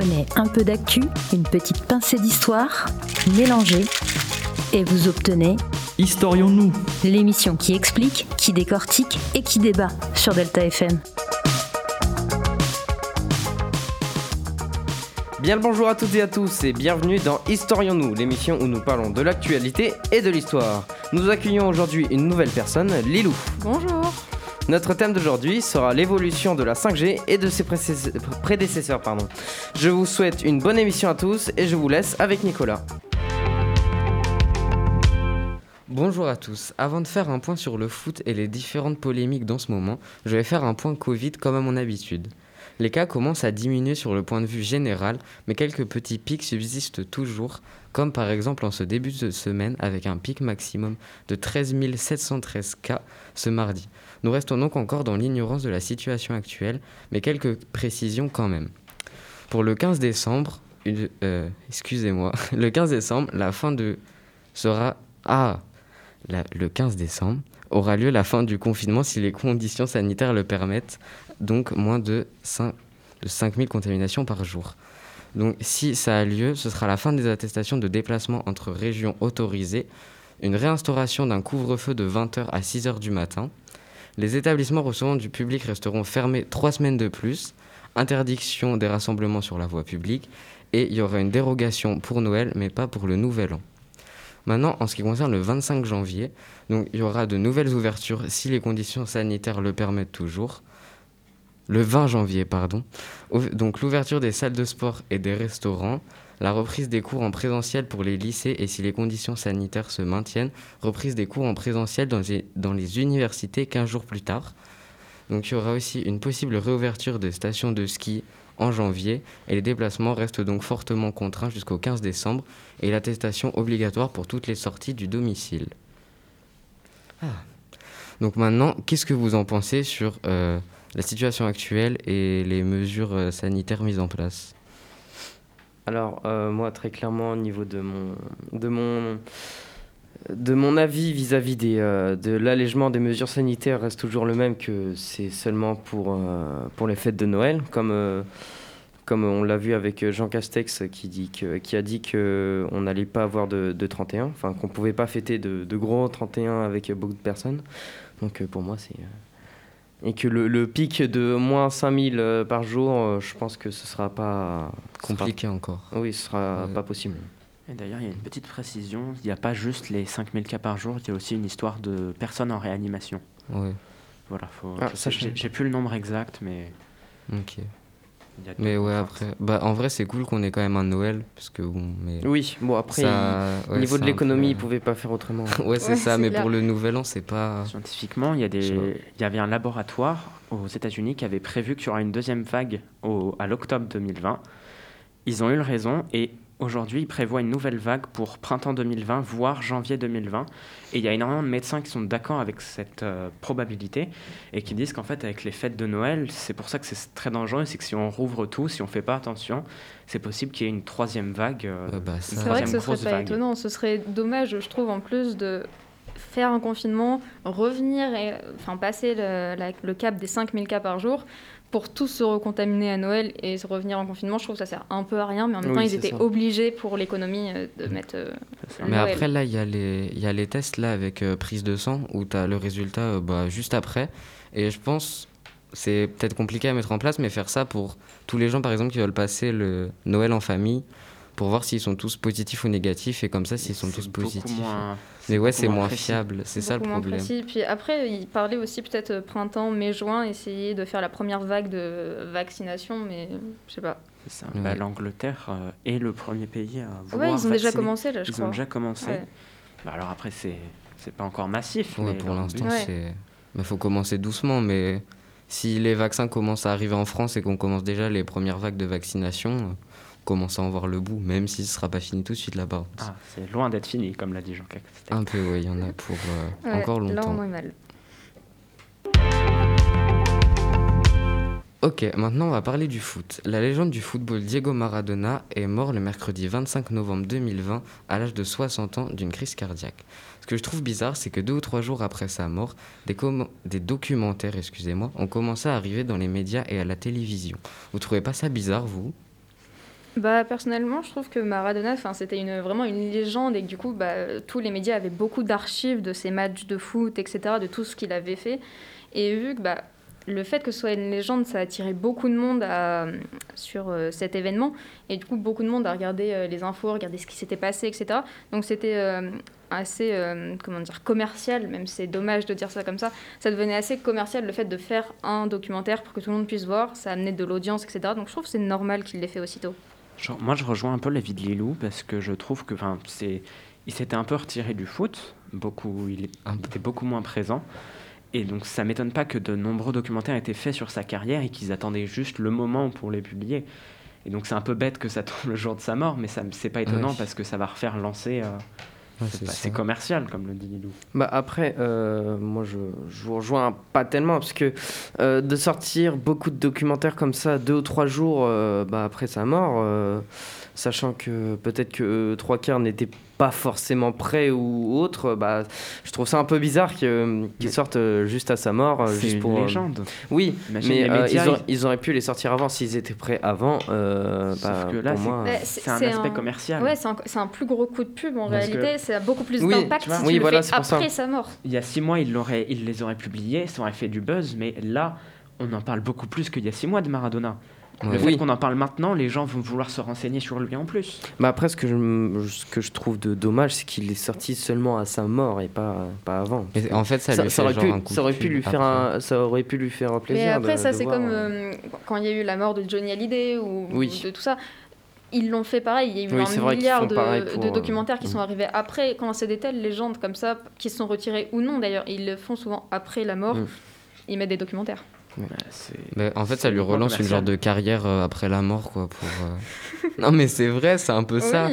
Prenez un peu d'actu, une petite pincée d'histoire, mélangez et vous obtenez Historions-nous l'émission qui explique, qui décortique et qui débat sur Delta FM. Bien le bonjour à toutes et à tous et bienvenue dans Historions-nous, l'émission où nous parlons de l'actualité et de l'histoire. Nous accueillons aujourd'hui une nouvelle personne, Lilou. Bonjour. Notre thème d'aujourd'hui sera l'évolution de la 5G et de ses prédécesseurs. Pardon. Je vous souhaite une bonne émission à tous et je vous laisse avec Nicolas. Bonjour à tous. Avant de faire un point sur le foot et les différentes polémiques dans ce moment, je vais faire un point Covid comme à mon habitude. Les cas commencent à diminuer sur le point de vue général, mais quelques petits pics subsistent toujours, comme par exemple en ce début de semaine avec un pic maximum de 13 713 cas ce mardi. Nous restons donc encore dans l'ignorance de la situation actuelle, mais quelques précisions quand même. Pour le 15 décembre, euh, excusez-moi, le 15 décembre, la fin de sera ah le 15 décembre aura lieu la fin du confinement si les conditions sanitaires le permettent, donc moins de 5, de 5000 contaminations par jour. Donc si ça a lieu, ce sera la fin des attestations de déplacement entre régions autorisées, une réinstauration d'un couvre-feu de 20h à 6h du matin. Les établissements recevant du public resteront fermés trois semaines de plus, interdiction des rassemblements sur la voie publique, et il y aura une dérogation pour Noël, mais pas pour le Nouvel An. Maintenant, en ce qui concerne le 25 janvier, il y aura de nouvelles ouvertures si les conditions sanitaires le permettent toujours. Le 20 janvier, pardon. Donc l'ouverture des salles de sport et des restaurants, la reprise des cours en présentiel pour les lycées et si les conditions sanitaires se maintiennent, reprise des cours en présentiel dans les, universités 15 jours plus tard. Donc il y aura aussi une possible réouverture des stations de ski en janvier et les déplacements restent donc fortement contraints jusqu'au 15 décembre et l'attestation obligatoire pour toutes les sorties du domicile. Ah. Donc maintenant, qu'est-ce que vous en pensez sur euh, la situation actuelle et les mesures euh, sanitaires mises en place? Alors euh, moi très clairement au niveau de mon de mon de mon avis vis-à-vis euh, de l'allègement des mesures sanitaires reste toujours le même que c'est seulement pour, euh, pour les fêtes de Noël, comme, comme on l'a vu avec Jean Castex qui, dit que, qui a dit qu'on n'allait pas avoir de, de 31, enfin qu'on ne pouvait pas fêter de, de gros 31 avec beaucoup de personnes. Donc pour moi c'est... Et que le, le pic de moins 5000 euh, par jour, euh, je pense que ce sera pas... sera- Compliqué encore. oui, ce sera Ouais. pas possible. Et d'ailleurs, il y a une petite précision, il n'y a pas juste les 5000 cas par jour, il y a aussi une histoire de personnes en réanimation. Ouais, Voilà, faut, Ah, j'ai plus le nombre exact, mais ok. Il y a Mais ouais, après, bah, en vrai, c'est cool qu'on ait quand même un Noël, parce que bon, mais. Oui, bon après, ça- il- au ouais, niveau de l'économie, peu- ils pouvaient pas faire autrement. Ouais, c'est Ouais, ça, mais clair. pour le nouvel an, c'est pas. Scientifiquement, il y, a des, il y avait un laboratoire aux États-Unis qui avait prévu qu'il y aura une deuxième vague au, à l'octobre 2020. Ils ont eu le raison et aujourd'hui, ils prévoient une nouvelle vague pour printemps 2020, voire janvier 2020. Et il y a énormément de médecins qui sont d'accord avec cette euh, probabilité et qui disent qu'en fait, avec les fêtes de Noël, c'est pour ça que c'est très dangereux, c'est que si on rouvre tout, si on fait pas attention, c'est possible qu'il y ait une troisième vague. euh, Ouais, bah, C'est vrai que ce serait pas vague. étonnant. Ce serait dommage, je trouve, en plus de faire un confinement, revenir et enfin passer le, la- le cap des 5000 cas par jour pour tous se recontaminer à Noël et se revenir en confinement. Je trouve que ça sert un peu à rien, mais en même Oui, temps, ils étaient ça. obligés pour l'économie euh, de mettre. euh, Mais Noël. après, là, il y, a les- y a les tests là, avec euh, prise de sang où tu as le résultat euh, bah, juste après. Et je pense c'est peut-être compliqué à mettre en place, mais faire ça pour tous les gens, par exemple, qui veulent passer le Noël en famille, pour voir s'ils sont tous positifs ou négatifs. Et comme ça, s'ils sont tous positifs. moins- Mais ouais, c'est moins fiable. C'est ça le problème. Puis après, il parlait aussi peut-être euh, printemps, mai, juin, essayer de faire la première vague de vaccination, mais je sais pas. C'est. Ouais. Bah, L'Angleterre euh, est le premier pays à Ouais, vouloir ils ont déjà commencé là, je Ils crois. ont déjà commencé. Ouais. Bah, alors après, c'est c'est pas encore massif. Ouais, mais pour l'instant, but- Ouais. c'est. Il faut commencer doucement, mais si les vaccins commencent à arriver en France et qu'on commence déjà les premières vagues de vaccination, euh, on commence à en voir le bout, même si ce sera pas fini tout de suite là-bas. Ah, c'est loin d'être fini, comme l'a dit Jean Castex. Un peu, oui, il y en a pour euh, Ouais, encore Là, longtemps. on est mal. Ok, maintenant on va parler du foot. La légende du football Diego Maradona est mort le mercredi 25 novembre 2020 à l'âge de 60 ans d'une crise cardiaque. Ce que je trouve bizarre, c'est que deux ou trois jours après sa mort, des, com- des documentaires excusez-moi, ont commencé à arriver dans les médias et à la télévision. Vous trouvez pas ça bizarre, vous? Bah, personnellement, je trouve que Maradona, c'était une, vraiment une légende et que du coup, bah, tous les médias avaient beaucoup d'archives de ses matchs de foot, etc., de tout ce qu'il avait fait. Et vu que bah, le fait que ce soit une légende, ça a attiré beaucoup de monde sur euh, cet événement. Et du coup, beaucoup de monde a regardé euh, les infos, regardé ce qui s'était passé, etc. Donc c'était euh, assez, comment dire, commercial, même c'est dommage de dire ça comme ça. Ça devenait assez commercial le fait de faire un documentaire pour que tout le monde puisse voir. Ça amenait de l'audience, etc. Donc je trouve que c'est normal qu'il l'ait fait aussitôt. Genre, moi, je rejoins un peu l'avis de Lilou parce que je trouve que, c'est, il s'était un peu retiré du foot. Beaucoup, il, était beaucoup moins présent. Et donc, ça m'étonne pas que de nombreux documentaires aient été faits sur sa carrière et qu'ils attendaient juste le moment pour les publier. Et donc, c'est un peu bête que ça tombe le jour de sa mort, mais ça, c'est pas étonnant Ouais. parce que ça va refaire lancer. euh, Ouais, c'est, pas- commercial, comme le dit Lilou. Bah après, euh, moi je, je vous rejoins pas tellement parce que euh, de sortir beaucoup de documentaires comme ça deux ou trois jours euh, bah, après sa mort, sachant que peut-être que trois quarts n'étaient pas forcément prêts ou autres, bah, je trouve ça un peu bizarre que- qu'ils sortent euh, juste à sa mort. euh, c'est une pour, euh, légende. Oui, Imagine mais euh, médias, ils, auraient, ils auraient pu les sortir avant s'ils étaient prêts avant. euh, Sauf bah, que là, c'est- C'est un aspect commercial. Ouais, c'est un, plus gros coup de pub en Parce que- réalité. Ça a beaucoup plus Oui, d'impact si Oui, tu le fais après sa mort. Il y a six mois, il, l'aurait- il les aurait publiés, ça aurait fait du buzz, mais là, on en parle beaucoup plus qu'il y a six mois de Maradona. Ouais. Le fait Oui. qu'on en parle maintenant, les gens vont vouloir se renseigner sur lui en plus. Bah après, ce que je, m- ce que je trouve de dommage, c'est qu'il est sorti seulement à sa mort et pas, pas avant. En fait, ça, ça, lui ça fait aurait genre pu, un coup ça aurait pu lui faire un, ça aurait pu lui faire plaisir. Mais après, de- ça, c'est comme euh, euh, quand il y a eu la mort de Johnny Hallyday ou Oui. de tout ça. Ils l'ont fait pareil. Il y a eu Oui, un milliard pour, de euh, documentaires qui mm. sont arrivés après. Quand c'est des telles légendes comme ça, qui se sont retirées ou non d'ailleurs, ils le font souvent après la mort. Mm. Ils mettent des documentaires. Bah, c'est- Mais en fait, ça c'est lui relance une genre de carrière euh, après la mort, quoi. Pour, euh, non, mais c'est vrai, c'est un peu ça.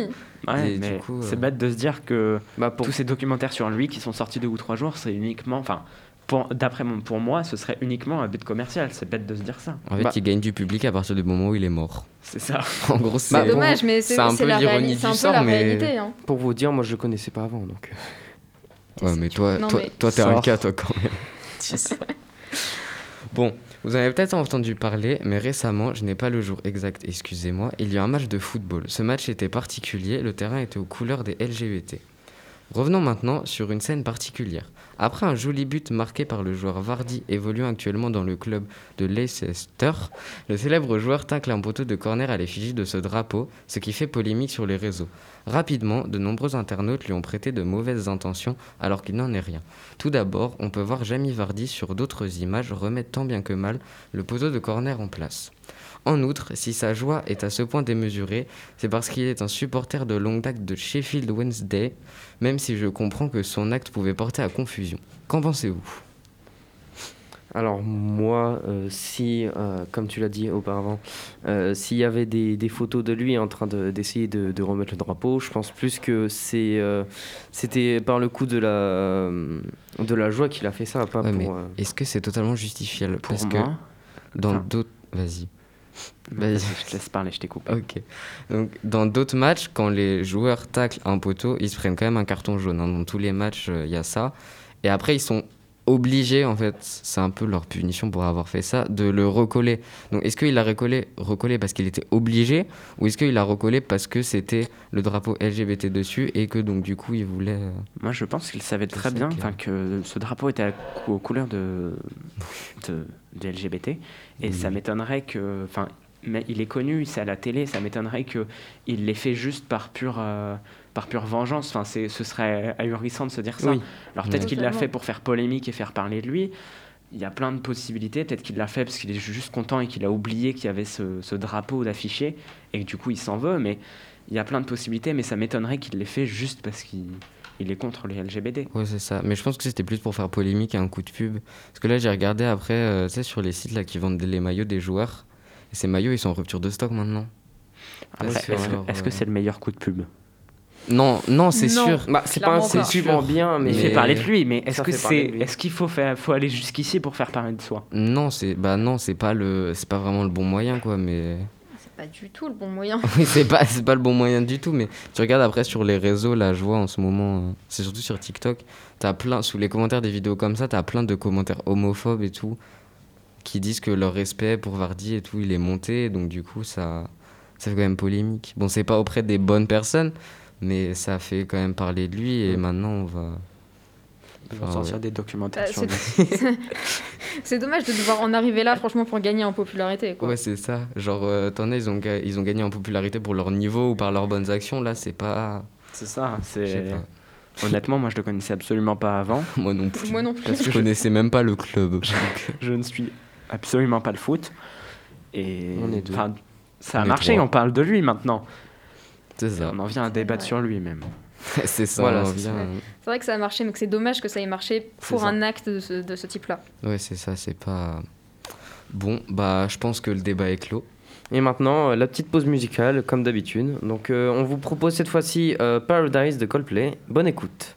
Ouais, mais coup, euh, c'est bête de se dire que bah, pour, tous ces documentaires sur lui qui sont sortis deux ou trois jours, c'est uniquement. Enfin, pour- d'après mon- pour moi, ce serait uniquement un but commercial. C'est bête de se dire ça. En fait, Bah- il gagne du public à partir du moment où il est mort. C'est ça. En gros, c'est. Bah, C'est dommage, mais c'est c'est un c'est peu la, l'ironie c'est du peu sort, la mais- réalité. hein. pour vous dire, moi je le connaissais pas avant. Donc, Ouais, mais toi, Non, toi, mais- toi, t'es un cas, toi, quand même. bon, vous en avez peut-être entendu parler, mais récemment, je n'ai pas le jour exact, excusez-moi, il y a un match de football. Ce match était particulier, le terrain était aux couleurs des LGBT. Revenons maintenant sur une scène particulière. Après un joli but marqué par le joueur Vardy évoluant actuellement dans le club de Leicester, le célèbre joueur tacle un poteau de corner à l'effigie de ce drapeau, ce qui fait polémique sur les réseaux. Rapidement, de nombreux internautes lui ont prêté de mauvaises intentions alors qu'il n'en est rien. Tout d'abord, on peut voir Jamie Vardy sur d'autres images remettre tant bien que mal le poteau de corner en place. En outre, si sa joie est à ce point démesurée, c'est parce qu'il est un supporter de longue date de Sheffield Wednesday, même si je comprends que son acte pouvait porter à confusion. Qu'en pensez-vous? Alors moi, euh, si, euh, comme tu l'as dit auparavant, euh, s'il y avait des, des photos de lui en train de- d'essayer de, de remettre le drapeau, je pense plus que c'est, euh, c'était par le coup de la, de la joie qu'il a fait ça, pas Ouais, euh, Est-ce que c'est totalement justifiable? Pour Parce moi, que dans d'autres... Vas-y. Vas-y, Vas-y. je te laisse parler, je t'ai coupé. Ok. Donc, dans d'autres matchs, quand les joueurs taclent un poteau, ils se prennent quand même un carton jaune. hein. Dans tous les matchs, euh, il y a ça. Et après, ils sont obligés, en fait, c'est un peu leur punition pour avoir fait ça, de le recoller. Donc, est-ce qu'il l'a recollé, recollé parce qu'il était obligé ou est-ce qu'il l'a recollé parce que c'était le drapeau LGBT dessus et que donc, du coup, il voulait. euh, Moi, je pense qu'il savait très bien que ce drapeau était cou- aux couleurs de, de, LGBT. Et Oui. ça m'étonnerait que. Enfin, mais il est connu, c'est à la télé, ça m'étonnerait qu'il l'ait fait juste par pure, euh, par pure vengeance. Enfin, c'est- ce serait ahurissant de se dire ça. Oui. Alors peut-être qu'il l'a fait pour faire polémique et faire parler de lui. Il y a plein de possibilités. Peut-être qu'il l'a fait parce qu'il est juste content et qu'il a oublié qu'il y avait ce, ce drapeau d'affiché et que du coup il s'en veut. Mais il y a plein de possibilités. Mais ça m'étonnerait qu'il l'ait fait juste parce qu'il il est contre les LGBT. Ouais, c'est ça. Mais je pense que c'était plus pour faire polémique et un coup de pub. Parce que là, j'ai regardé après, euh, tu sais, sur les sites là, qui vendent les maillots des joueurs. Et ces maillots, ils sont en rupture de stock maintenant. Après, Ouais, est-ce que- genre, est-ce que c'est le meilleur coup de pub? Non, non, c'est sûr. Bah, c'est pas Clairement bien, mais. Il fait parler de lui, mais est-ce Ça que fait parler c'est, de lui. est-ce qu'il faut faire, faut aller jusqu'ici pour faire parler de soi? Non, c'est bah non, c'est pas le c'est pas vraiment le bon moyen quoi, mais C'est pas du tout le bon moyen. oui, c'est pas c'est pas le bon moyen du tout, mais tu regardes après sur les réseaux là, je vois en ce moment, euh, c'est surtout sur TikTok, t'as plein sous les commentaires des vidéos comme ça, t'as plein de commentaires homophobes et tout qui disent que leur respect pour Vardy et tout, il est monté, donc du coup ça ça fait quand même polémique. Bon, c'est pas auprès des bonnes personnes, mais ça fait quand même parler de lui et maintenant on va. Ils vont Enfin, sortir ouais. des documentations. Bah, c'est- C'est dommage de devoir en arriver là, franchement, pour gagner en popularité. Quoi. Ouais, c'est ça. Genre, euh, t'en as, ils ont, ils ont gagné en popularité pour leur niveau ou par leurs bonnes actions. Là, c'est pas. C'est ça. C'est honnêtement, moi je le connaissais absolument pas avant. Moi non plus. Moi non plus. Parce que Je connaissais même pas le club. je ne suis absolument pas le foot. Et On est deux. enfin, ça a On marché. trois. On parle de lui maintenant. C'est ça. On en vient à débattre Ouais. sur lui même. c'est ça. Voilà, on c'est vient- vrai que ça a marché, mais que c'est dommage que ça ait marché pour un acte de ce, de ce type-là. Ouais, c'est ça. C'est pas. Bon, bah, je pense que le débat est clos. Et maintenant, euh, la petite pause musicale, comme d'habitude. Donc, euh, on vous propose cette fois-ci euh, Paradise de Coldplay. Bonne écoute.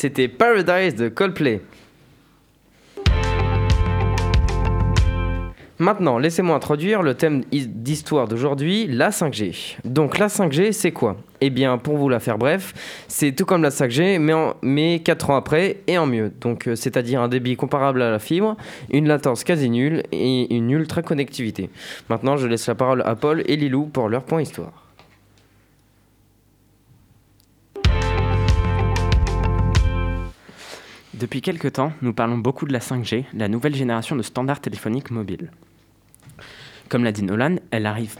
C'était Paradise de Coldplay. Maintenant, laissez-moi introduire le thème is- d'histoire d'aujourd'hui, la 5G. Donc la 5G, c'est quoi? Eh bien, pour vous la faire bref, c'est tout comme la 5G, mais, en, mais 4 ans après et en mieux. Donc, euh, c'est-à-dire un débit comparable à la fibre, une latence quasi nulle et une ultra connectivité. Maintenant, je laisse la parole à Paul et Lilou pour leur point histoire. Depuis quelque temps, nous parlons beaucoup de la 5G, la nouvelle génération de standards téléphoniques mobiles. Comme l'a dit Nolan, elle arrive.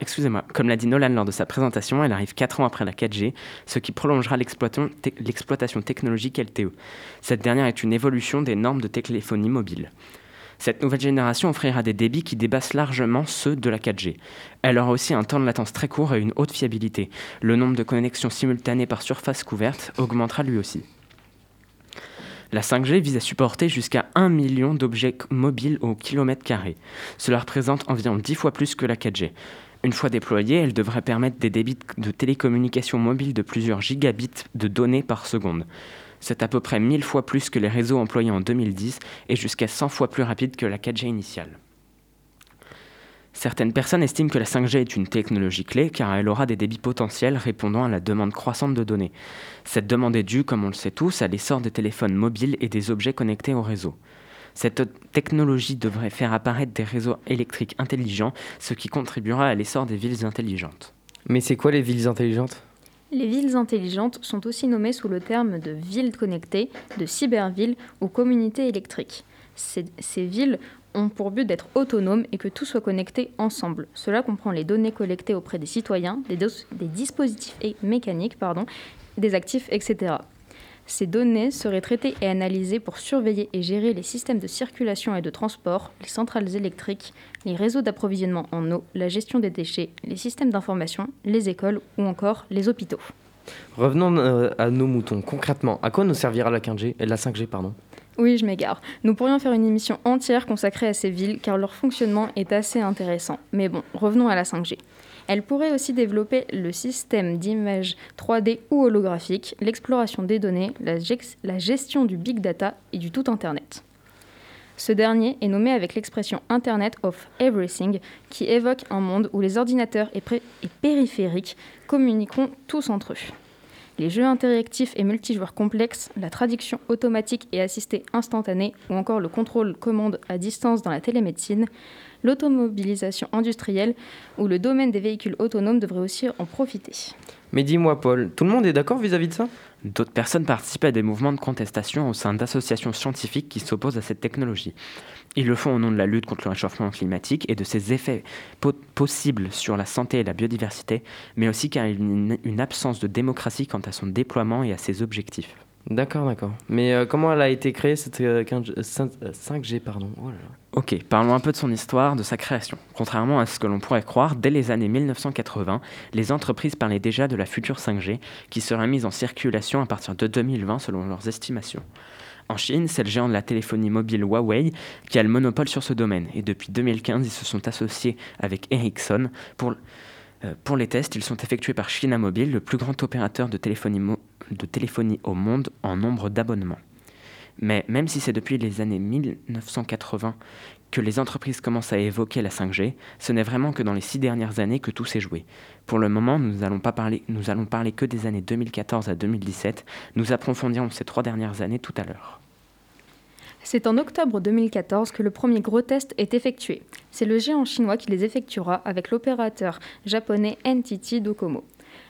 Excusez-moi, comme l'a dit Nolan lors de sa présentation, elle arrive 4 ans après la 4G, ce qui prolongera l'exploitation technologique LTE. Cette dernière est une évolution des normes de téléphonie mobile. Cette nouvelle génération offrira des débits qui dépassent largement ceux de la 4G. Elle aura aussi un temps de latence très court et une haute fiabilité. Le nombre de connexions simultanées par surface couverte augmentera lui aussi. La 5G vise à supporter jusqu'à 1 million d'objets mobiles au kilomètre carré. Cela représente environ 10 fois plus que la 4G. Une fois déployée, elle devrait permettre des débits de télécommunications mobiles de plusieurs gigabits de données par seconde. C'est à peu près 1000 fois plus que les réseaux employés en 2010 et jusqu'à 100 fois plus rapide que la 4G initiale. Certaines personnes estiment que la 5G est une technologie clé car elle aura des débits potentiels répondant à la demande croissante de données. Cette demande est due, comme on le sait tous, à l'essor des téléphones mobiles et des objets connectés au réseau. Cette technologie devrait faire apparaître des réseaux électriques intelligents, ce qui contribuera à l'essor des villes intelligentes. Mais c'est quoi les villes intelligentes? Les villes intelligentes sont aussi nommées sous le terme de villes connectées, de cybervilles ou communautés électriques. Ces, ces villes ont pour but d'être autonomes et que tout soit connecté ensemble. Cela comprend les données collectées auprès des citoyens, des, dispositifs et mécaniques, pardon, des actifs, etc. Ces données seraient traitées et analysées pour surveiller et gérer les systèmes de circulation et de transport, les centrales électriques, les réseaux d'approvisionnement en eau, la gestion des déchets, les systèmes d'information, les écoles ou encore les hôpitaux. Revenons euh, à nos moutons. Concrètement, à quoi nous servira la 5G, euh, la 5G pardon? Oui, je m'égare. Nous pourrions faire une émission entière consacrée à ces villes car leur fonctionnement est assez intéressant. Mais bon, revenons à la 5G. Elle pourrait aussi développer le système d'image 3D ou holographique, l'exploration des données, la, gestion du big data et du tout Internet. Ce dernier est nommé avec l'expression Internet of Everything, qui évoque un monde où les ordinateurs et, et périphériques communiqueront tous entre eux. Les jeux interactifs et multijoueurs complexes, la traduction automatique et assistée instantanée, ou encore le contrôle commande à distance dans la télémédecine, l'automobilisation industrielle ou le domaine des véhicules autonomes devraient aussi en profiter. Mais dis-moi Paul, tout le monde est d'accord vis-à-vis de ça? D'autres personnes participent à des mouvements de contestation au sein d'associations scientifiques qui s'opposent à cette technologie. Ils le font au nom de la lutte contre le réchauffement climatique et de ses effets po- possibles sur la santé et la biodiversité, mais aussi car il y a une, une absence de démocratie quant à son déploiement et à ses objectifs. D'accord, d'accord. Mais euh, comment elle a été créée cette euh, 15 euh, 5, euh, 5G pardon? Oh là là. Ok, parlons un peu de son histoire, de sa création. Contrairement à ce que l'on pourrait croire, dès les années 1980, les entreprises parlaient déjà de la future 5G qui serait mise en circulation à partir de 2020 selon leurs estimations. En Chine, c'est le géant de la téléphonie mobile Huawei qui a le monopole sur ce domaine et depuis 2015, ils se sont associés avec Ericsson pour, euh, pour les tests. Ils sont effectués par China Mobile, le plus grand opérateur de téléphonie au monde en nombre d'abonnements. Mais même si c'est depuis les années 1980 que les entreprises commencent à évoquer la 5G, ce n'est vraiment que dans les six dernières années que tout s'est joué. Pour le moment, nous allons parler que des années 2014 à 2017. Nous approfondirons ces trois dernières années tout à l'heure. C'est en octobre 2014 que le premier gros test est effectué. C'est le géant chinois qui les effectuera avec l'opérateur japonais NTT Docomo.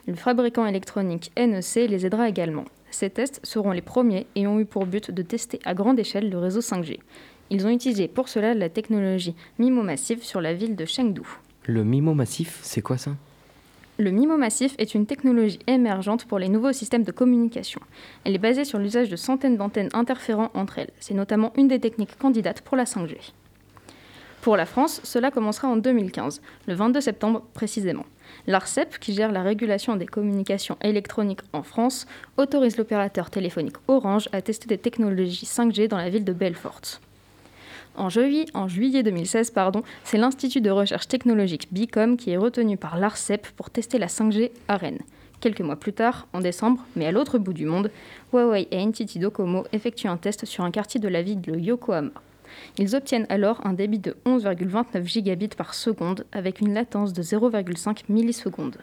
Le fabricant électronique NEC les aidera également. Ces tests seront les premiers et ont eu pour but de tester à grande échelle le réseau 5G. Ils ont utilisé pour cela la technologie MIMO massif sur la ville de Chengdu. Le MIMO massif, c'est quoi ça? Le MIMO massif est une technologie émergente pour les nouveaux systèmes de communication. Elle est basée sur l'usage de centaines d'antennes interférant entre elles. C'est notamment une des techniques candidates pour la 5G. Pour la France, cela commencera en 2015, le 22 septembre précisément. L'ARCEP, qui gère la régulation des communications électroniques en France, autorise l'opérateur téléphonique Orange à tester des technologies 5G dans la ville de Belfort. En juillet, en juillet 2016, pardon, c'est l'Institut de recherche technologique BICOM qui est retenu par l'ARCEP pour tester la 5G à Rennes. Quelques mois plus tard, en décembre, mais à l'autre bout du monde, Huawei et NTT Docomo effectuent un test sur un quartier de la ville de Yokohama. Ils obtiennent alors un débit de 11,29 gigabits par seconde avec une latence de 0,5 millisecondes.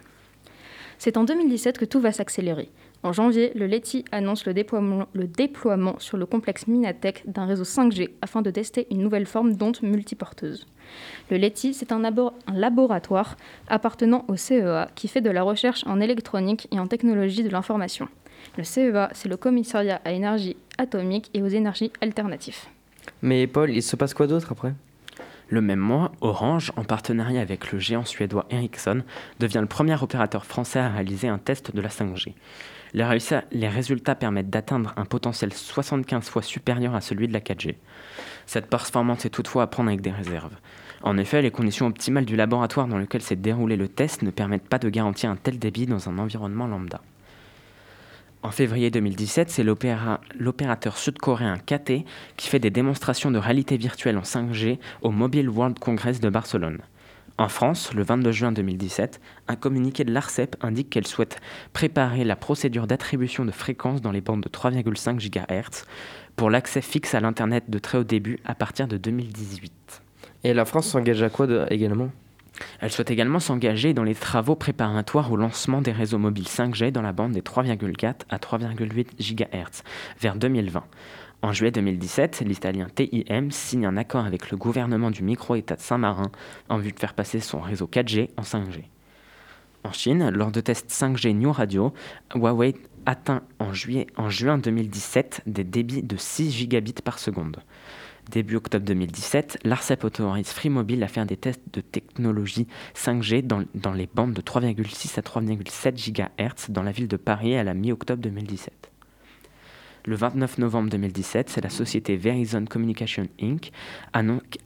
C'est en 2017 que tout va s'accélérer. En janvier, le LETI annonce le déploiement, sur le complexe Minatech d'un réseau 5G afin de tester une nouvelle forme d'onde multiporteuse. Le LETI, c'est un, un laboratoire appartenant au CEA qui fait de la recherche en électronique et en technologie de l'information. Le CEA, c'est le commissariat à énergie atomique et aux énergies alternatives. Mais Paul, il se passe quoi d'autre après? Le même mois, Orange, en partenariat avec le géant suédois Ericsson, devient le premier opérateur français à réaliser un test de la 5G. Les, résultats permettent d'atteindre un potentiel 75 fois supérieur à celui de la 4G. Cette performance est toutefois à prendre avec des réserves. En effet, les conditions optimales du laboratoire dans lequel s'est déroulé le test ne permettent pas de garantir un tel débit dans un environnement lambda. En février 2017, c'est l'opéra- l'opérateur sud-coréen KT qui fait des démonstrations de réalité virtuelle en 5G au Mobile World Congress de Barcelone. En France, le 22 juin 2017, un communiqué de l'ARCEP indique qu'elle souhaite préparer la procédure d'attribution de fréquences dans les bandes de 3,5 GHz pour l'accès fixe à l'Internet de très haut début à partir de 2018. Et la France s'engage à quoi également? Elle souhaite également s'engager dans les travaux préparatoires au lancement des réseaux mobiles 5G dans la bande des 3,4 à 3,8 GHz vers 2020. En juillet 2017, l'italien TIM signe un accord avec le gouvernement du micro-État de Saint-Marin en vue de faire passer son réseau 4G en 5G. En Chine, lors de tests 5G New Radio, Huawei atteint en, juin 2017 des débits de 6 gigabits par. Début octobre 2017, l'ARCEP autorise Free Mobile à faire des tests de technologie 5G dans, les bandes de 3,6 à 3,7 GHz dans la ville de Paris à la mi-octobre 2017. Le 29 novembre 2017, c'est la société Verizon Communication Inc.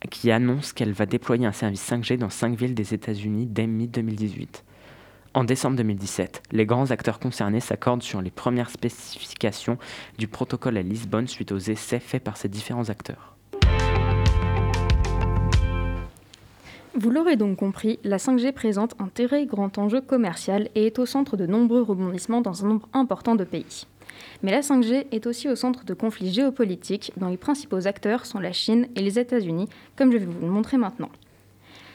qui annonce qu'elle va déployer un service 5G dans 5 villes des États-Unis dès mi-2018. En décembre 2017, les grands acteurs concernés s'accordent sur les premières spécifications du protocole à Lisbonne suite aux essais faits par ces différents acteurs. Vous l'aurez donc compris, la 5G présente un très grand enjeu commercial et est au centre de nombreux rebondissements dans un nombre important de pays. Mais la 5G est aussi au centre de conflits géopolitiques dont les principaux acteurs sont la Chine et les États-Unis, comme je vais vous le montrer maintenant.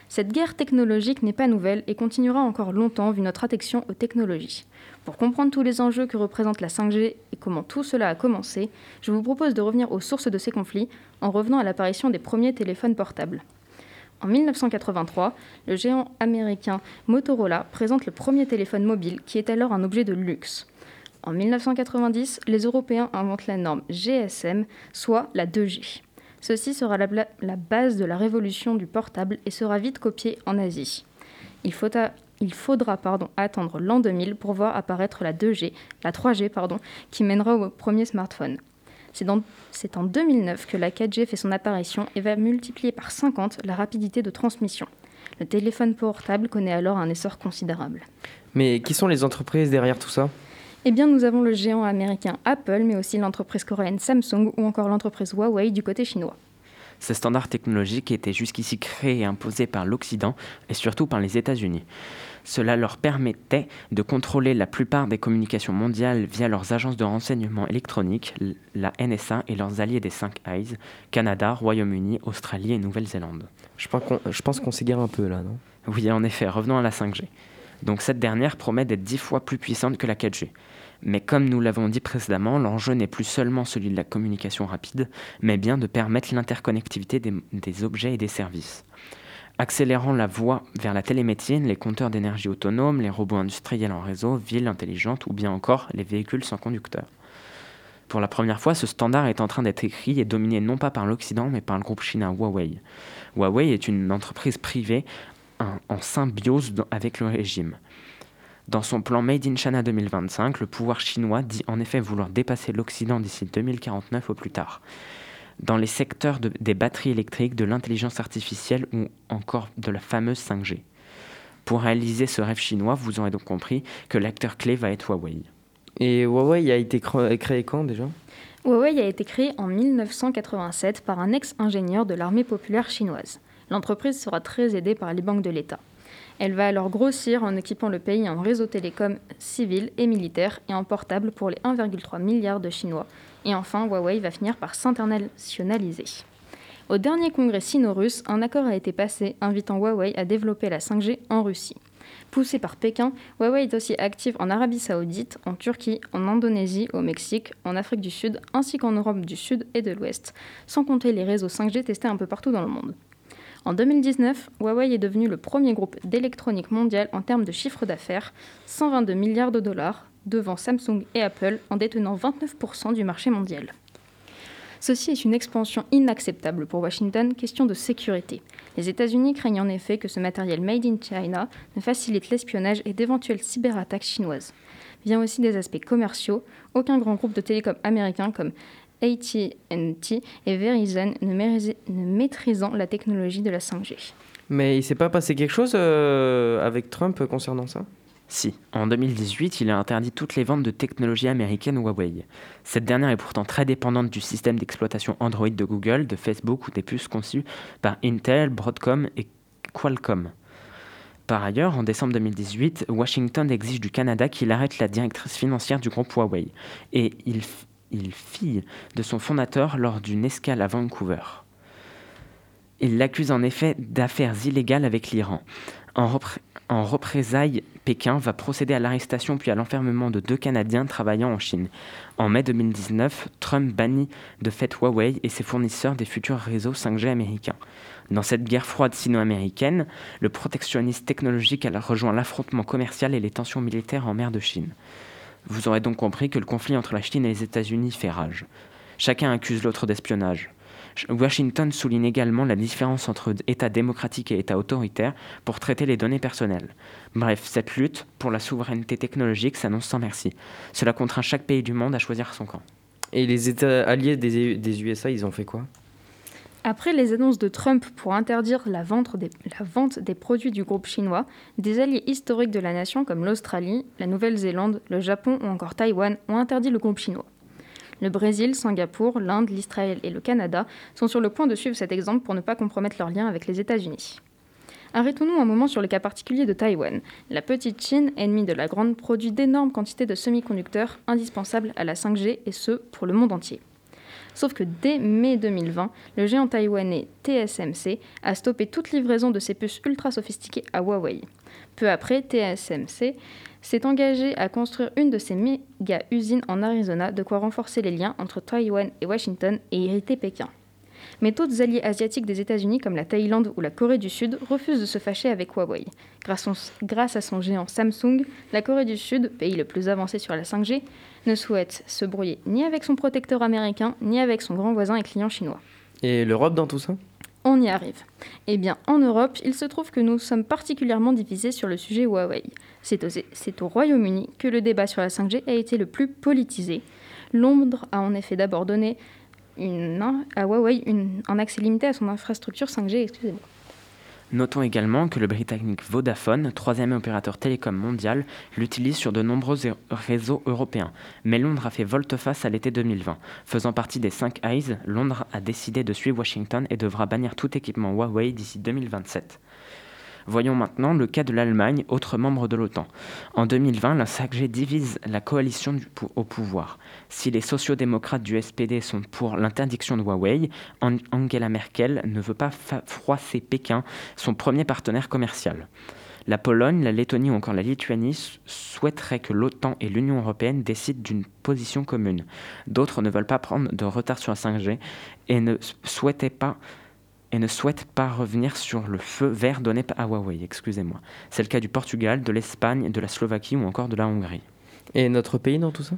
Cette guerre technologique n'est pas nouvelle et continuera encore longtemps vu notre attention aux technologies. Pour comprendre tous les enjeux que représente la 5G et comment tout cela a commencé, je vous propose de revenir aux sources de ces conflits en revenant à l'apparition des premiers téléphones portables. En 1983, le géant américain Motorola présente le premier téléphone mobile qui est alors un objet de luxe. En 1990, les Européens inventent la norme GSM, soit la 2G. Ceci sera la, base de la révolution du portable et sera vite copié en Asie. Il, faudra, attendre l'an 2000 pour voir apparaître la 2G, la 3G pardon, qui mènera au premier smartphone. C'est en 2009 que la 4G fait son apparition et va multiplier par 50 la rapidité de transmission. Le téléphone portable connaît alors un essor considérable. Mais qui sont les entreprises derrière tout ça? Eh bien, nous avons le géant américain Apple, mais aussi l'entreprise coréenne Samsung ou encore l'entreprise Huawei du côté chinois. Ces standards technologiques étaient jusqu'ici créés et imposés par l'Occident et surtout par les États-Unis. Cela leur permettait de contrôler la plupart des communications mondiales via leurs agences de renseignement électronique, la NSA et leurs alliés des 5 Eyes, Canada, Royaume-Uni, Australie et Nouvelle-Zélande. Je pense qu'on je pense qu'on s'égare un peu là, non? Oui, en effet, revenons à la 5G. Donc cette dernière promet d'être 10 fois plus puissante que la 4G. Mais comme nous l'avons dit précédemment, l'enjeu n'est plus seulement celui de la communication rapide, mais bien de permettre l'interconnectivité des, des objets et des services. Accélérant la voie vers la télémédecine, les compteurs d'énergie autonomes, les robots industriels en réseau, villes intelligentes ou bien encore les véhicules sans conducteur. Pour la première fois, ce standard est en train d'être écrit et dominé non pas par l'Occident mais par le groupe chinois Huawei. Huawei est une entreprise privée en, symbiose avec le régime. Dans son plan Made in China 2025, le pouvoir chinois dit en effet vouloir dépasser l'Occident d'ici 2049 au plus tard. Dans les secteurs de- des batteries électriques, de l'intelligence artificielle ou encore de la fameuse 5G. Pour réaliser ce rêve chinois, vous aurez donc compris que l'acteur clé va être Huawei. Et Huawei a été créé quand déjà? Huawei a été créé en 1987 par un ex-ingénieur de l'armée populaire chinoise. L'entreprise sera très aidée par les banques de l'État. Elle va alors grossir en équipant le pays en réseau télécom civil et militaire et en portable pour les 1,3 milliard de Chinois. Et enfin, Huawei va finir par s'internationaliser. Au dernier congrès sino-russe, un accord a été passé invitant Huawei à développer la 5G en Russie. Poussée par Pékin, Huawei est aussi active en Arabie saoudite, en Turquie, en Indonésie, au Mexique, en Afrique du Sud, ainsi qu'en Europe du Sud et de l'Ouest, sans compter les réseaux 5G testés un peu partout dans le monde. En 2019, Huawei est devenu le premier groupe d'électronique mondial en termes de chiffre d'affaires, 122 milliards de dollars, devant Samsung et Apple en détenant 29% du marché mondial. Ceci est une expansion inacceptable pour Washington, question de sécurité. Les États-Unis craignent en effet que ce matériel made in China ne facilite l'espionnage et d'éventuelles cyberattaques chinoises. Vient aussi des aspects commerciaux. Aucun grand groupe de télécom américain comme AT&T et Verizon ne, maîtris- ne maîtrisant la technologie de la 5G. Mais il s'est pas passé quelque chose euh, avec Trump concernant ça? Si, en 2018, il a interdit toutes les ventes de technologies américaines Huawei. Cette dernière est pourtant très dépendante du système d'exploitation Android de Google, de Facebook ou des puces conçues par Intel, Broadcom et Qualcomm. Par ailleurs, en décembre 2018, Washington exige du Canada qu'il arrête la directrice financière du groupe Huawei et il, fille de son fondateur lors d'une escale à Vancouver. Il l'accuse en effet d'affaires illégales avec l'Iran. En représailles, Pékin va procéder à l'arrestation puis à l'enfermement de deux Canadiens travaillant en Chine. En mai 2019, Trump bannit de fait Huawei et ses fournisseurs des futurs réseaux 5G américains. Dans cette guerre froide sino-américaine, le protectionnisme technologique rejoint l'affrontement commercial et les tensions militaires en mer de Chine. Vous aurez donc compris que le conflit entre la Chine et les États-Unis fait rage. Chacun accuse l'autre d'espionnage. Washington souligne également la différence entre État démocratique et État autoritaire pour traiter les données personnelles. Bref, cette lutte pour la souveraineté technologique s'annonce sans merci. Cela contraint chaque pays du monde à choisir son camp. Et les États alliés des, des USA, ils ont fait quoi? Après les annonces de Trump pour interdire la vente, des, la vente des produits du groupe chinois, des alliés historiques de la nation comme l'Australie, la Nouvelle-Zélande, le Japon ou encore Taïwan ont interdit le groupe chinois. Le Brésil, Singapour, l'Inde, l'Israël et le Canada sont sur le point de suivre cet exemple pour ne pas compromettre leurs liens avec les États-Unis. Arrêtons-nous un moment sur le cas particulier de Taïwan. La petite Chine, ennemie de la grande, produit d'énormes quantités de semi-conducteurs indispensables à la 5G et ce, pour le monde entier. Sauf que dès mai 2020, le géant taïwanais TSMC a stoppé toute livraison de ses puces ultra sophistiquées à Huawei. Peu après, TSMC s'est engagé à construire une de ses méga usines en Arizona, de quoi renforcer les liens entre Taïwan et Washington et irriter Pékin. Mais d'autres alliés asiatiques des États-Unis, comme la Thaïlande ou la Corée du Sud, refusent de se fâcher avec Huawei. Grâce, grâce à son géant Samsung, la Corée du Sud, pays le plus avancé sur la 5G, ne souhaite se brouiller ni avec son protecteur américain, ni avec son grand voisin et client chinois. Et l'Europe dans tout ça? On y arrive. Eh bien, en Europe, il se trouve que nous sommes particulièrement divisés sur le sujet Huawei. C'est au, au Royaume-Uni que le débat sur la 5G a été le plus politisé. Londres a en effet d'abord donné à Huawei un accès limité à son infrastructure 5G. Excusez-moi. Notons également que le britannique Vodafone, troisième opérateur télécom mondial, l'utilise sur de nombreux réseaux européens. Mais Londres a fait volte-face à l'été 2020. Faisant partie des 5 Eyes, Londres a décidé de suivre Washington et devra bannir tout équipement Huawei d'ici 2027. Voyons maintenant le cas de l'Allemagne, autre membre de l'OTAN. En 2020, la 5G divise la coalition au pouvoir. Si les sociodémocrates du SPD sont pour l'interdiction de Huawei, Angela Merkel ne veut pas froisser Pékin, son premier partenaire commercial. La Pologne, la Lettonie ou encore la Lituanie souhaiteraient que l'OTAN et l'Union européenne décident d'une position commune. D'autres ne veulent pas prendre de retard sur la 5G et ne souhaitaient pas et ne souhaite pas revenir sur le feu vert donné à Huawei, excusez-moi. C'est le cas du Portugal, de l'Espagne, de la Slovaquie ou encore de la Hongrie. Et notre pays dans tout ça?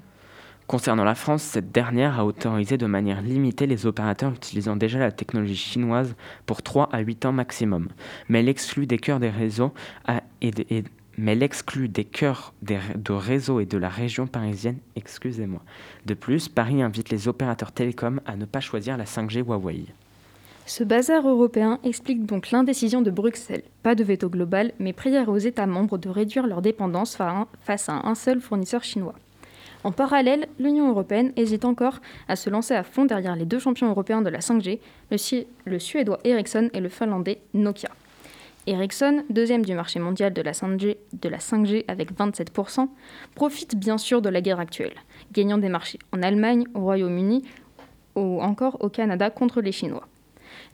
Concernant la France, cette dernière a autorisé de manière limitée les opérateurs utilisant déjà la technologie chinoise pour 3 à 8 ans maximum, mais elle exclut des cœurs des réseaux à, et, de, et mais elle exclut des cœurs des, de réseau et de la région parisienne, excusez-moi. De plus, Paris invite les opérateurs télécoms à ne pas choisir la 5G Huawei. Ce bazar européen explique donc l'indécision de Bruxelles. Pas de veto global, mais prière aux États membres de réduire leur dépendance face à un seul fournisseur chinois. En parallèle, l'Union européenne hésite encore à se lancer à fond derrière les deux champions européens de la 5G, le, suédois Ericsson et le finlandais Nokia. Ericsson, deuxième du marché mondial de la 5G, de la 5G avec 27%, profite bien sûr de la guerre actuelle, gagnant des marchés en Allemagne, au Royaume-Uni ou encore au Canada contre les Chinois.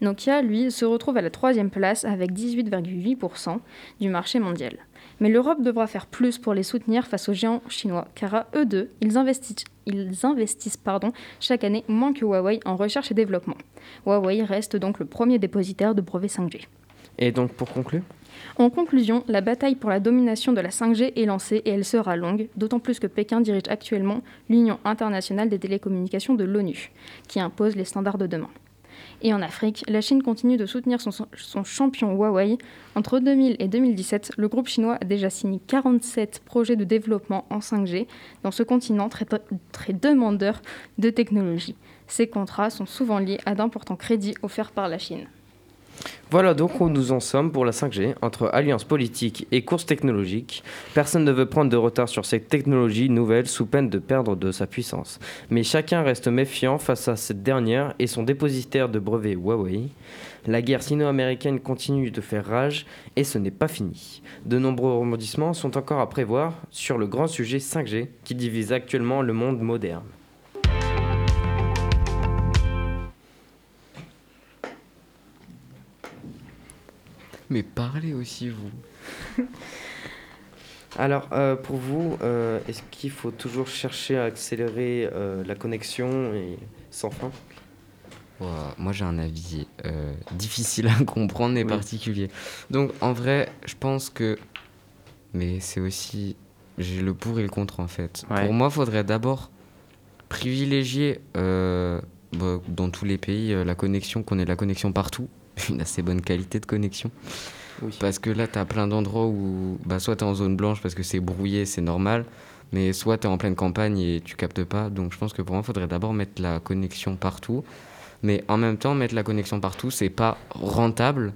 Nokia, lui, se retrouve à la troisième place avec 18,8% du marché mondial. Mais l'Europe devra faire plus pour les soutenir face aux géants chinois, car à eux deux, ils investissent, ils investissent pardon, chaque année moins que Huawei en recherche et développement. Huawei reste donc le premier dépositaire de brevets 5G. Et donc pour conclure? En conclusion, la bataille pour la domination de la 5G est lancée et elle sera longue, d'autant plus que Pékin dirige actuellement l'Union internationale des télécommunications de l'ONU, qui impose les standards de demain. Et en Afrique, la Chine continue de soutenir son, champion Huawei. Entre 2000 et 2017, le groupe chinois a déjà signé 47 projets de développement en 5G dans ce continent très, très demandeur de technologie. Ces contrats sont souvent liés à d'importants crédits offerts par la Chine. Voilà donc où nous en sommes pour la 5G. Entre alliance politique et course technologique, personne ne veut prendre de retard sur cette technologie nouvelle sous peine de perdre de sa puissance. Mais chacun reste méfiant face à cette dernière et son dépositaire de brevet Huawei. La guerre sino-américaine continue de faire rage et ce n'est pas fini. De nombreux rebondissements sont encore à prévoir sur le grand sujet 5G qui divise actuellement le monde moderne. Mais parlez aussi, vous. Alors, euh, pour vous, euh, est-ce qu'il faut toujours chercher à accélérer euh, la connexion et sans fin? Wow, Moi, j'ai un avis difficile à comprendre et oui. particulier. Donc, en vrai, je pense que. Mais c'est aussi. J'ai le pour et le contre, en fait. Ouais. Pour moi, il faudrait d'abord privilégier, bah, dans tous les pays, la connexion, qu'on ait la connexion partout une assez bonne qualité de connexion. Oui. Parce que là, tu as plein d'endroits où bah, soit tu es en zone blanche parce que c'est brouillé, c'est normal, mais soit tu es en pleine campagne et tu captes pas. Donc je pense que pour moi, il faudrait d'abord mettre la connexion partout. Mais en même temps, mettre la connexion partout, c'est pas rentable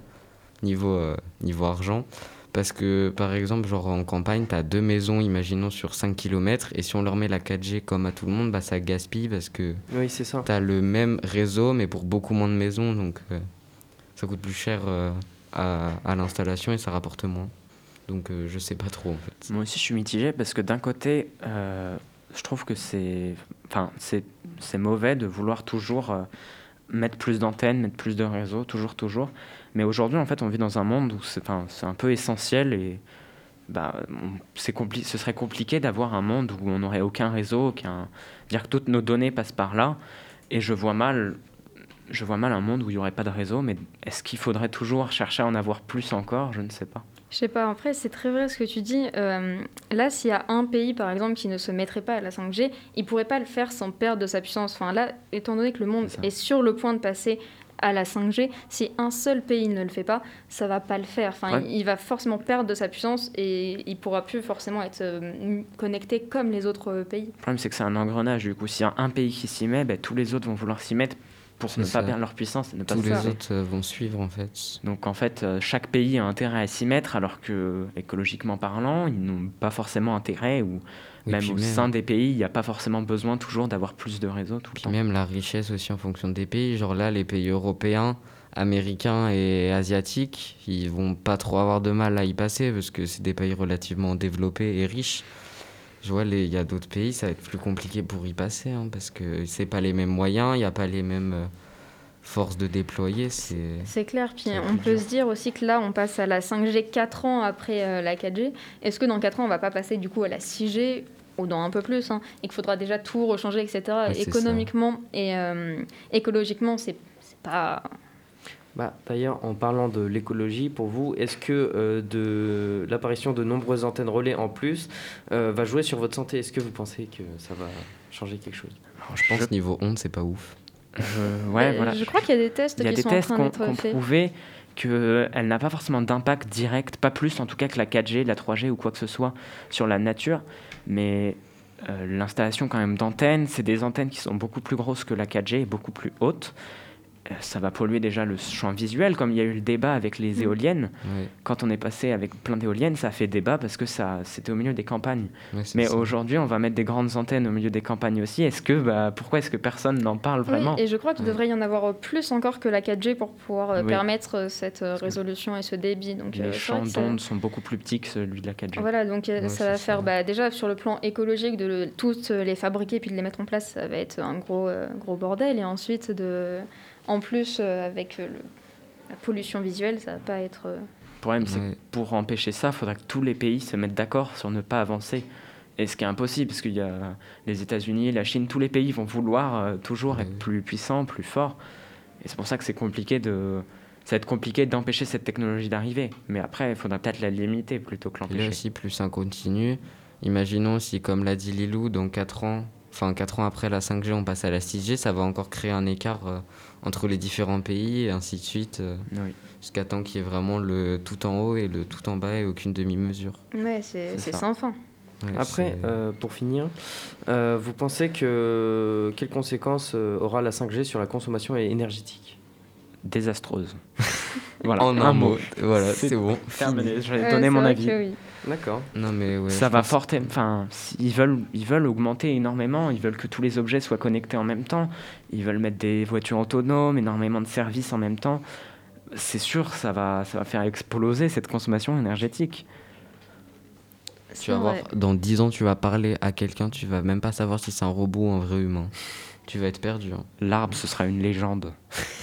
niveau, euh, niveau argent. Parce que par exemple, genre en campagne, tu as deux maisons, imaginons, sur 5 km. Et si on leur met la 4G comme à tout le monde, bah, ça gaspille parce que oui, tu as le même réseau, mais pour beaucoup moins de maisons. Donc. Euh, ça coûte plus cher euh, à, l'installation et ça rapporte moins. Donc euh, je sais pas trop en fait. Moi aussi je suis mitigé parce que d'un côté, euh, je trouve que c'est, enfin, c'est, mauvais de vouloir toujours mettre plus d'antennes, mettre plus de réseaux, toujours, toujours. Mais aujourd'hui, en fait, on vit dans un monde où c'est, enfin, un peu essentiel et bah, c'est ce serait compliqué d'avoir un monde où on n'aurait aucun réseau, aucun... dire que toutes nos données passent par là. Et je vois mal je vois mal un monde où il n'y aurait pas de réseau, mais est-ce qu'il faudrait toujours chercher à en avoir plus encore? Je ne sais pas. Je sais pas, après c'est très vrai ce que tu dis. Euh, là, s'il y a un pays par exemple qui ne se mettrait pas à la 5G, il pourrait pas le faire sans perdre de sa puissance. Enfin là, étant donné que le monde est, est sur le point de passer à la 5G, si un seul pays ne le fait pas, ça va pas le faire. Enfin, ouais. il, il, va forcément perdre de sa puissance et il pourra plus forcément être euh, connecté comme les autres pays. Le problème c'est que c'est un engrenage. Du coup, s'il y a un pays qui s'y met, ben, tous les autres vont vouloir s'y mettre pour ne ça. pas perdre leur puissance et ne pas Tous se les faire. autres euh, vont suivre en fait. Donc en fait, euh, chaque pays a intérêt à s'y mettre, alors que écologiquement parlant, ils n'ont pas forcément intérêt, ou même au même- sein des pays, il n'y a pas forcément besoin toujours d'avoir plus de réseaux tout le temps. même la richesse aussi en fonction des pays. Genre là, les pays européens, américains et asiatiques, ils vont pas trop avoir de mal à y passer parce que c'est des pays relativement développés et riches. Je vois, il y a d'autres pays, ça va être plus compliqué pour y passer hein, parce que c'est pas les mêmes moyens, il n'y a pas les mêmes euh, forces de déployer. C'est clair, puis on peut dur. se dire aussi que là, on passe à la 5G 4 ans après euh, la 4G. Est-ce que dans 4 ans, on va pas passer du coup à la 6G ou dans un peu plus, hein, et qu'il faudra déjà tout rechanger, etc. Ouais, c'est ça. Économiquement et euh, écologiquement, c'est pas... Bah, D'ailleurs, en parlant de l'écologie, pour vous, est-ce que euh, de l'apparition de nombreuses antennes relais en plus euh, va jouer sur votre santé? Est-ce que vous pensez que ça va changer quelque chose? Alors, Je pense niveau onde, c'est pas ouf. je- ouais, Euh, voilà. Je crois qu'il y a des tests y a qui des sont tests en train ont, d'être qui ont faits. prouvé qu'elle n'a pas forcément d'impact direct, pas plus en tout cas que la 4G, la 3G ou quoi que ce soit sur la nature. Mais euh, l'installation quand même d'antennes, c'est des antennes qui sont beaucoup plus grosses que la 4G et beaucoup plus hautes. Euh, ça va polluer déjà le champ visuel, comme il y a eu le débat avec les Mm. éoliennes. Quand on est passé avec plein d'éoliennes, ça a fait débat parce que ça, c'était au milieu des campagnes. Mais aujourd'hui, on va mettre des grandes antennes au milieu des campagnes aussi. Est-ce que, bah, pourquoi est-ce que personne n'en parle vraiment Oui, et je crois qu'il Ouais. devrait y en avoir plus encore que la 4G pour pouvoir euh, Oui. permettre euh, cette euh, résolution et ce débit. Donc, euh, Les c'est champs ça- d'ondes sont beaucoup plus petits que celui de la 4G. Voilà, donc euh, Ouais, ça va faire bah, déjà sur le plan écologique de le- toutes les fabriquer puis de les mettre en place, ça va être un gros, euh, gros bordel. Et ensuite, de, en plus, euh, avec euh, le- la pollution visuelle, ça va pas être. euh, Le problème, c'est Ouais. que pour empêcher ça, il faudra que tous les pays se mettent d'accord sur ne pas avancer. Et ce qui est impossible, parce qu'il y a les États-Unis, la Chine, tous les pays vont vouloir euh, toujours Ouais. être plus puissants, plus forts. Et c'est pour ça que c'est compliqué de. Ça va être compliqué d'empêcher cette technologie d'arriver. Mais après, il faudra peut-être la limiter plutôt que Et là l'empêcher. aussi, plus ça continue. Imaginons si, comme l'a dit Lilou, dans 4 ans, enfin 4 ans après la 5G, on passe à la 6G, ça va encore créer un écart euh, entre les différents pays et ainsi de suite, euh, Oui. jusqu'à temps qu'il y ait vraiment le tout en haut et le tout en bas et aucune demi-mesure. Ouais, c'est sans fin. Ouais, Après, euh, pour finir, euh, vous pensez que quelles conséquences euh, aura la 5G sur la consommation énergétique? Désastreuse. voilà, en un mot, voilà, C'est bon. Terminé, je vais Ouais, donner mon avis. D'accord. Non mais ouais. ça va pense- forter. Enfin, ils veulent, ils veulent augmenter énormément. Ils veulent que tous les objets soient connectés en même temps. Ils veulent mettre des voitures autonomes, énormément de services en même temps. C'est sûr, ça va, ça va faire exploser cette consommation énergétique. Tu vas voir, dans 10 ans, tu vas parler à quelqu'un, tu vas même pas savoir si c'est un robot ou un vrai humain. Tu vas être perdu. Hein. L'arbre, ce sera une légende.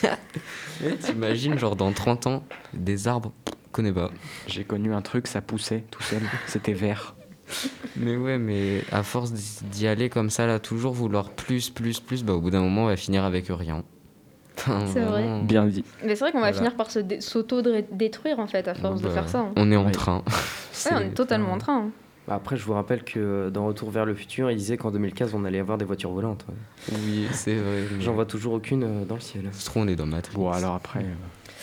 Et T'imagines, genre dans 30 ans, des arbres, connais pas. J'ai connu un truc, ça poussait tout seul. C'était vert. Mais ouais, mais à force d'y- aller comme ça, là, toujours vouloir plus, plus, plus, bah au bout d'un moment, on va finir avec rien. Enfin, C'est vrai. Bien dit. Mais c'est vrai qu'on va Voilà. finir par s'auto-détruire en fait à force de bah, faire ça. hein. On est en Ouais. train. Ouais, on est totalement en train. hein. Bah, Après, je vous rappelle que dans Retour vers le futur, il disait qu'en 2015, on allait avoir des voitures volantes. ouais. Oui, c'est vrai. mais- J'en vois toujours aucune euh, dans le ciel. Se trouve, on est dans Matrix. Bon, alors après, euh,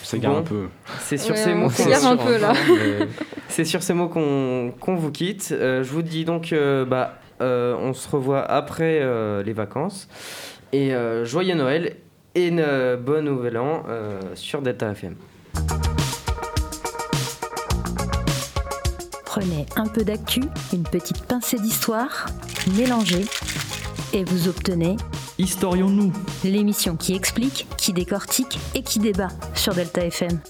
s'égare Bon. un peu. C'est sur Ouais, ces mots C'est sur ces mots qu'on vous quitte. Euh, je vous dis donc, euh, bah, euh, on se revoit après euh, les vacances. Et euh, joyeux Noël et une euh, bonne nouvel an euh, sur Delta FM. Prenez un peu d'actu, une petite pincée d'histoire, mélangez et vous obtenez Historions-nous l'émission qui explique, qui décortique et qui débat sur Delta FM.